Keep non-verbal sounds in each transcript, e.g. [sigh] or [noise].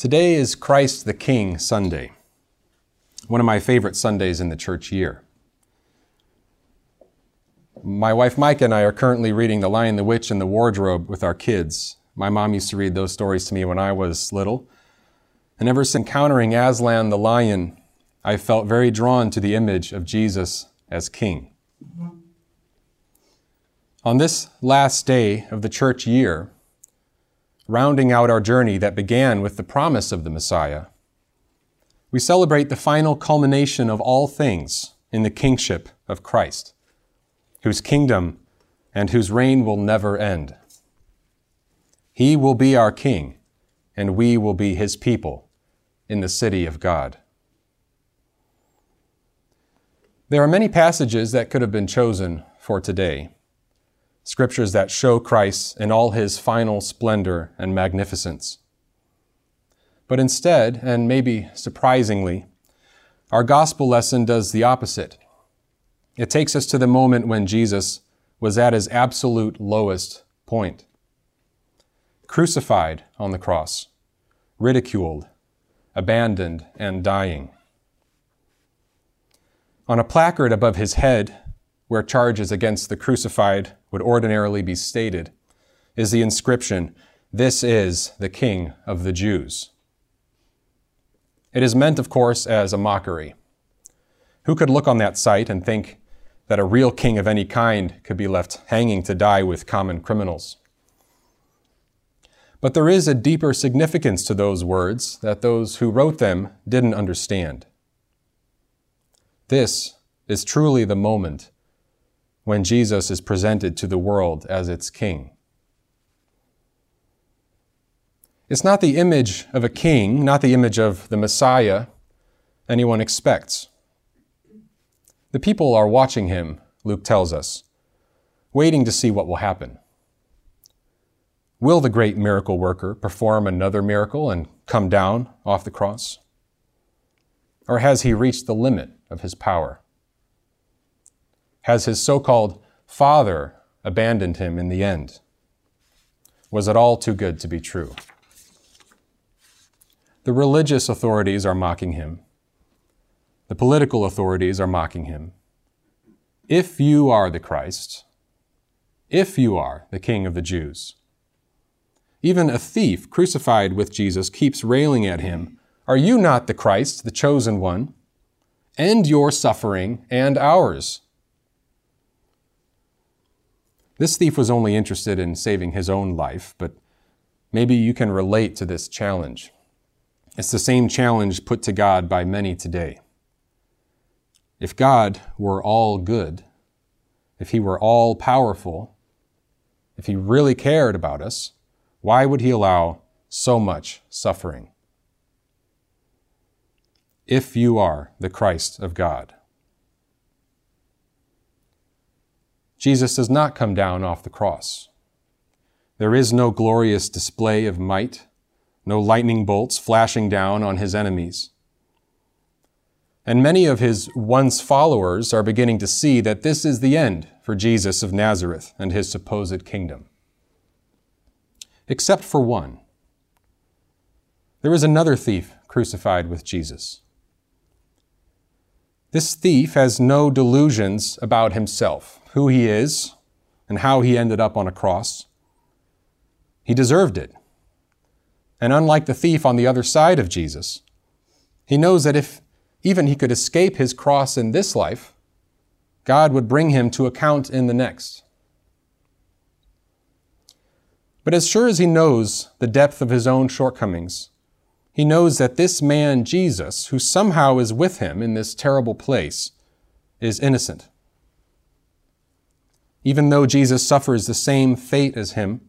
Today is Christ the King Sunday, one of my favorite Sundays in the church year. My wife Mike and I are currently reading The Lion, the Witch, and the Wardrobe with our kids. My mom used to read those stories to me when I was little. And ever since encountering Aslan the lion, I felt very drawn to the image of Jesus as king. On this last day of the church year, rounding out our journey that began with the promise of the Messiah, we celebrate the final culmination of all things in the kingship of Christ, whose kingdom and whose reign will never end. He will be our king, and we will be his people in the city of God. There are many passages that could have been chosen for today, scriptures that show Christ in all his final splendor and magnificence. But instead, and maybe surprisingly, our gospel lesson does the opposite. It takes us to the moment when Jesus was at his absolute lowest point. Crucified on the cross, ridiculed, abandoned, and dying. On a placard above his head, where charges against the crucified would ordinarily be stated, is the inscription, This is the King of the Jews. It is meant, of course, as a mockery. Who could look on that sight and think that a real king of any kind could be left hanging to die with common criminals? But there is a deeper significance to those words that those who wrote them didn't understand. This is truly the moment when Jesus is presented to the world as its king. It's not the image of a king, not the image of the Messiah anyone expects. The people are watching him, Luke tells us, waiting to see what will happen. Will the great miracle worker perform another miracle and come down off the cross? Or has he reached the limit of his power? Has his so called father abandoned him in the end? Was it all too good to be true? The religious authorities are mocking him. The political authorities are mocking him. If you are the Christ, if you are the King of the Jews, even a thief crucified with Jesus keeps railing at him, Are you not the Christ, the chosen one? End your suffering and ours. This thief was only interested in saving his own life, but maybe you can relate to this challenge. It's the same challenge put to God by many today. If God were all good, if He were all powerful, if He really cared about us, why would He allow so much suffering? If you are the Christ of God. Jesus does not come down off the cross. There is no glorious display of might, no lightning bolts flashing down on his enemies. And many of his once followers are beginning to see that this is the end for Jesus of Nazareth and his supposed kingdom. Except for one. There is another thief crucified with Jesus. This thief has no delusions about himself who he is and how he ended up on a cross. He deserved it. And unlike the thief on the other side of Jesus, he knows that if even he could escape his cross in this life, God would bring him to account in the next. But as sure as he knows the depth of his own shortcomings, he knows that this man, Jesus, who somehow is with him in this terrible place, is innocent. Even though Jesus suffers the same fate as him,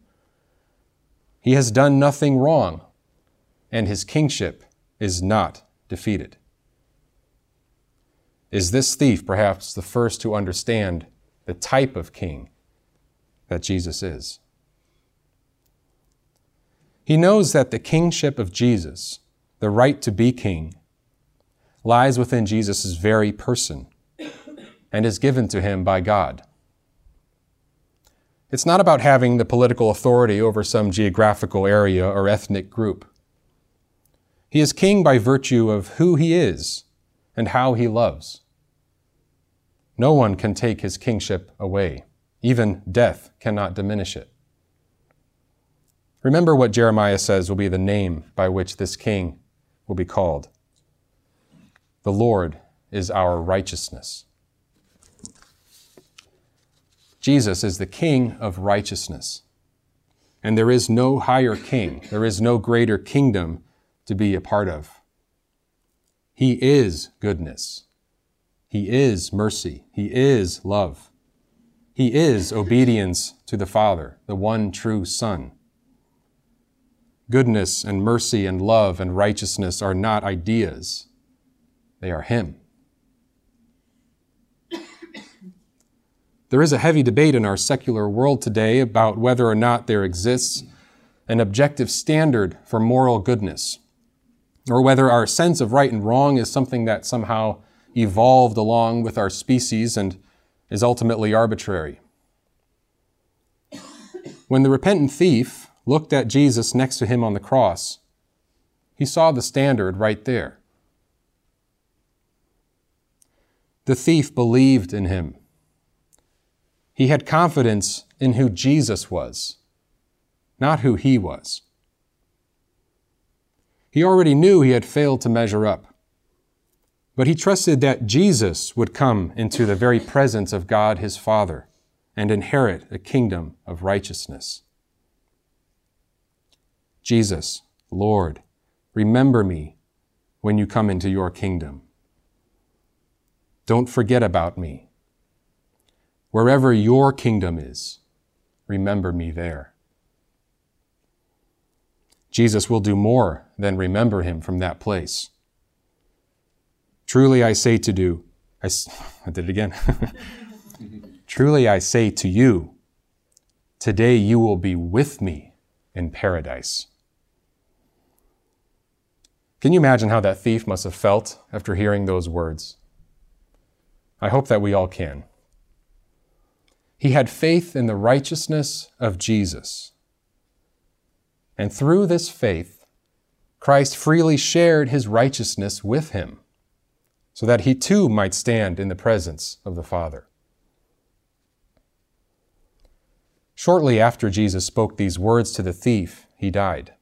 he has done nothing wrong, and his kingship is not defeated. Is this thief perhaps the first to understand the type of king that Jesus is? He knows that the kingship of Jesus, the right to be king, lies within Jesus' very person and is given to him by God. It's not about having the political authority over some geographical area or ethnic group. He is king by virtue of who he is and how he loves. No one can take his kingship away. Even death cannot diminish it. Remember what Jeremiah says will be the name by which this king will be called. The Lord is our righteousness. Jesus is the King of righteousness. And there is no higher king, there is no greater kingdom to be a part of. He is goodness. He is mercy. He is love. He is obedience to the Father, the one true Son. Goodness and mercy and love and righteousness are not ideas, they are Him. There is a heavy debate in our secular world today about whether or not there exists an objective standard for moral goodness, or whether our sense of right and wrong is something that somehow evolved along with our species and is ultimately arbitrary. When the repentant thief looked at Jesus next to him on the cross, he saw the standard right there. The thief believed in him. He had confidence in who Jesus was, not who he was. He already knew he had failed to measure up, but he trusted that Jesus would come into the very presence of God his Father and inherit a kingdom of righteousness. Jesus, Lord, remember me when you come into your kingdom. Don't forget about me. Wherever your kingdom is, remember me there. Jesus will do more than remember him from that place. Truly I say to do, I, [laughs] I did it again. [laughs] Truly I say to you, today you will be with me in paradise. Can you imagine how that thief must have felt after hearing those words? I hope that we all can. He had faith in the righteousness of Jesus. And through this faith, Christ freely shared his righteousness with him, so that he too might stand in the presence of the Father. Shortly after Jesus spoke these words to the thief, he died.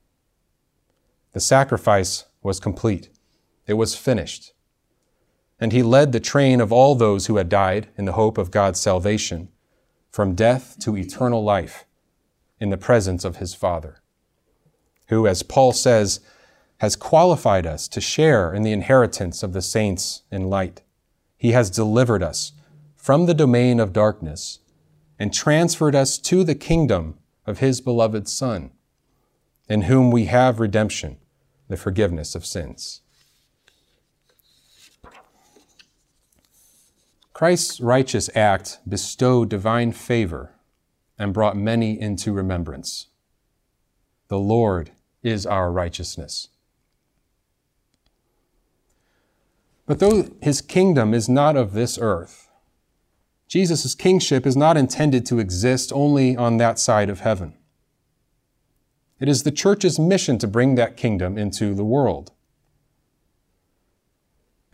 The sacrifice was complete, it was finished. And he led the train of all those who had died in the hope of God's salvation from death to eternal life in the presence of his Father, who, as Paul says, has qualified us to share in the inheritance of the saints in light. He has delivered us from the domain of darkness and transferred us to the kingdom of his beloved Son, in whom we have redemption, the forgiveness of sins. Christ's righteous act bestowed divine favor and brought many into remembrance. The Lord is our righteousness. But though his kingdom is not of this earth, Jesus' kingship is not intended to exist only on that side of heaven. It is the church's mission to bring that kingdom into the world.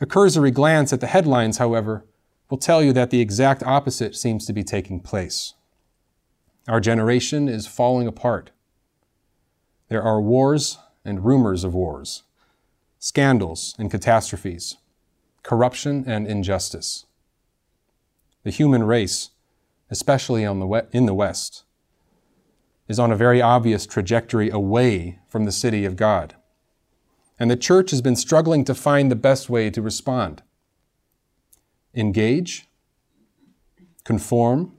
A cursory glance at the headlines, however, will tell you that the exact opposite seems to be taking place. Our generation is falling apart. There are wars and rumors of wars, scandals and catastrophes, corruption and injustice. The human race, especially the, in the West, is on a very obvious trajectory away from the city of God. And the church has been struggling to find the best way to respond engage, conform,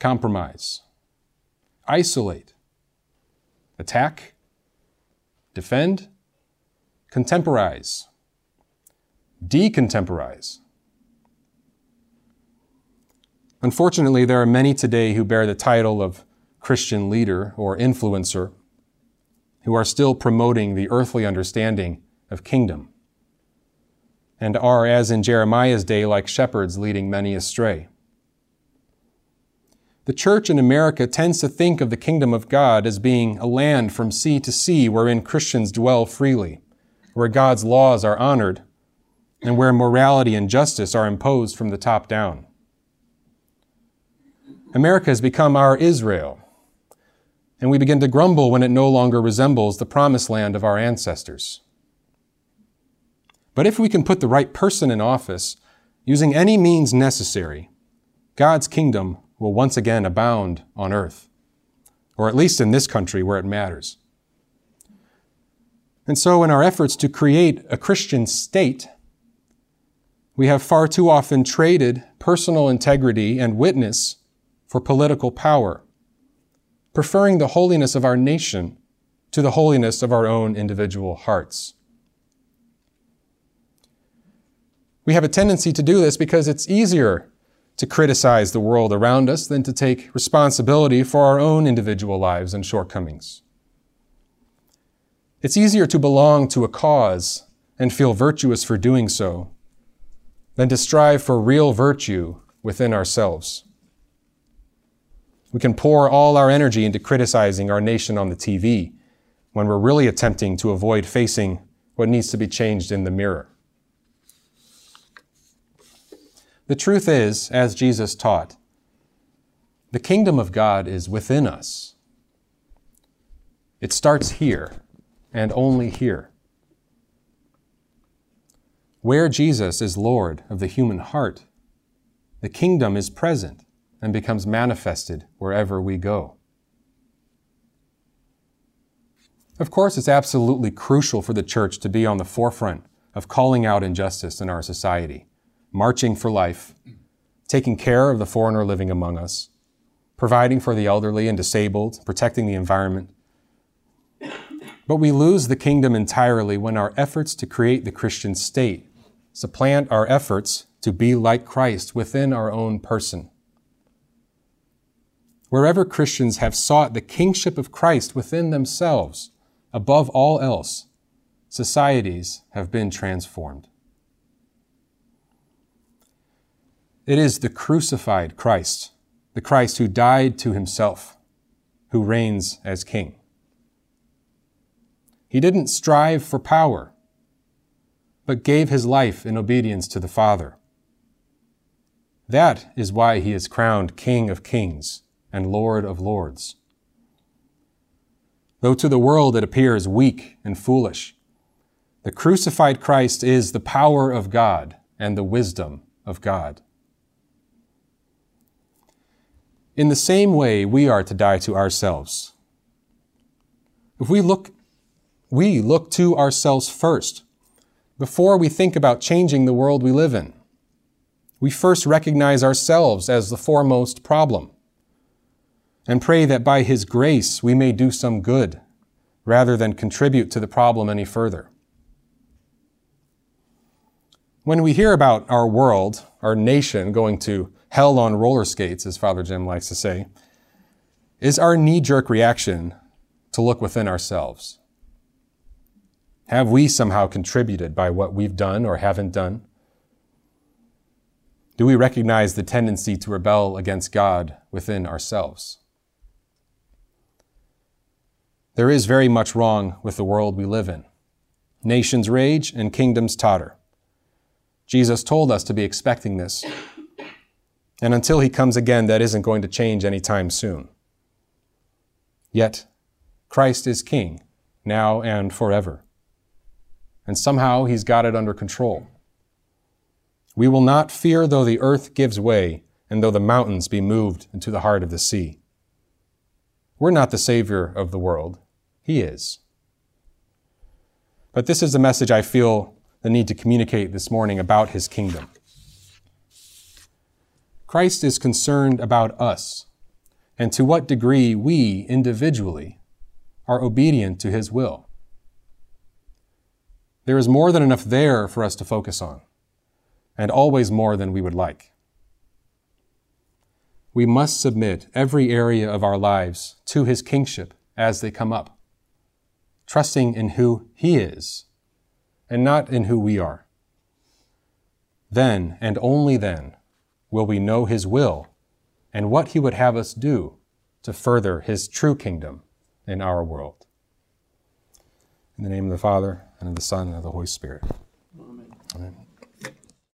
compromise, isolate, attack, defend, contemporize, decontemporize. Unfortunately, there are many today who bear the title of Christian leader or influencer who are still promoting the earthly understanding of kingdom and are, as in Jeremiah's day, like shepherds leading many astray. The church in America tends to think of the kingdom of God as being a land from sea to sea wherein Christians dwell freely, where God's laws are honored, and where morality and justice are imposed from the top down. America has become our Israel, and we begin to grumble when it no longer resembles the promised land of our ancestors. But if we can put the right person in office, using any means necessary, God's kingdom will once again abound on earth, or at least in this country where it matters. And so, in our efforts to create a Christian state, we have far too often traded personal integrity and witness for political power, preferring the holiness of our nation to the holiness of our own individual hearts. We have a tendency to do this because it's easier to criticize the world around us than to take responsibility for our own individual lives and shortcomings. It's easier to belong to a cause and feel virtuous for doing so than to strive for real virtue within ourselves. We can pour all our energy into criticizing our nation on the TV when we're really attempting to avoid facing what needs to be changed in the mirror. The truth is, as Jesus taught, the kingdom of God is within us. It starts here and only here. Where Jesus is Lord of the human heart, the kingdom is present and becomes manifested wherever we go. Of course, it's absolutely crucial for the church to be on the forefront of calling out injustice in our society marching for life, taking care of the foreigner living among us, providing for the elderly and disabled, protecting the environment. But we lose the kingdom entirely when our efforts to create the Christian state supplant our efforts to be like Christ within our own person. Wherever Christians have sought the kingship of Christ within themselves, above all else, societies have been transformed. It is the crucified Christ, the Christ who died to himself, who reigns as king. He didn't strive for power, but gave his life in obedience to the Father. That is why he is crowned King of Kings and Lord of Lords. Though to the world it appears weak and foolish, the crucified Christ is the power of God and the wisdom of God. In the same way, we are to die to ourselves. If we look, we look to ourselves first before we think about changing the world we live in. We first recognize ourselves as the foremost problem and pray that by His grace we may do some good rather than contribute to the problem any further. When we hear about our world, our nation going to hell on roller skates, as Father Jim likes to say, is our knee jerk reaction to look within ourselves. Have we somehow contributed by what we've done or haven't done? Do we recognize the tendency to rebel against God within ourselves? There is very much wrong with the world we live in. Nations rage and kingdoms totter. Jesus told us to be expecting this and until he comes again, that isn't going to change anytime soon. Yet, Christ is King, now and forever. And somehow he's got it under control. We will not fear though the earth gives way and though the mountains be moved into the heart of the sea. We're not the Savior of the world, He is. But this is the message I feel the need to communicate this morning about His kingdom. Christ is concerned about us and to what degree we individually are obedient to his will. There is more than enough there for us to focus on, and always more than we would like. We must submit every area of our lives to his kingship as they come up, trusting in who he is and not in who we are. Then, and only then, will we know His will and what He would have us do to further His true kingdom in our world. In the name of the Father, and of the Son, and of the Holy Spirit.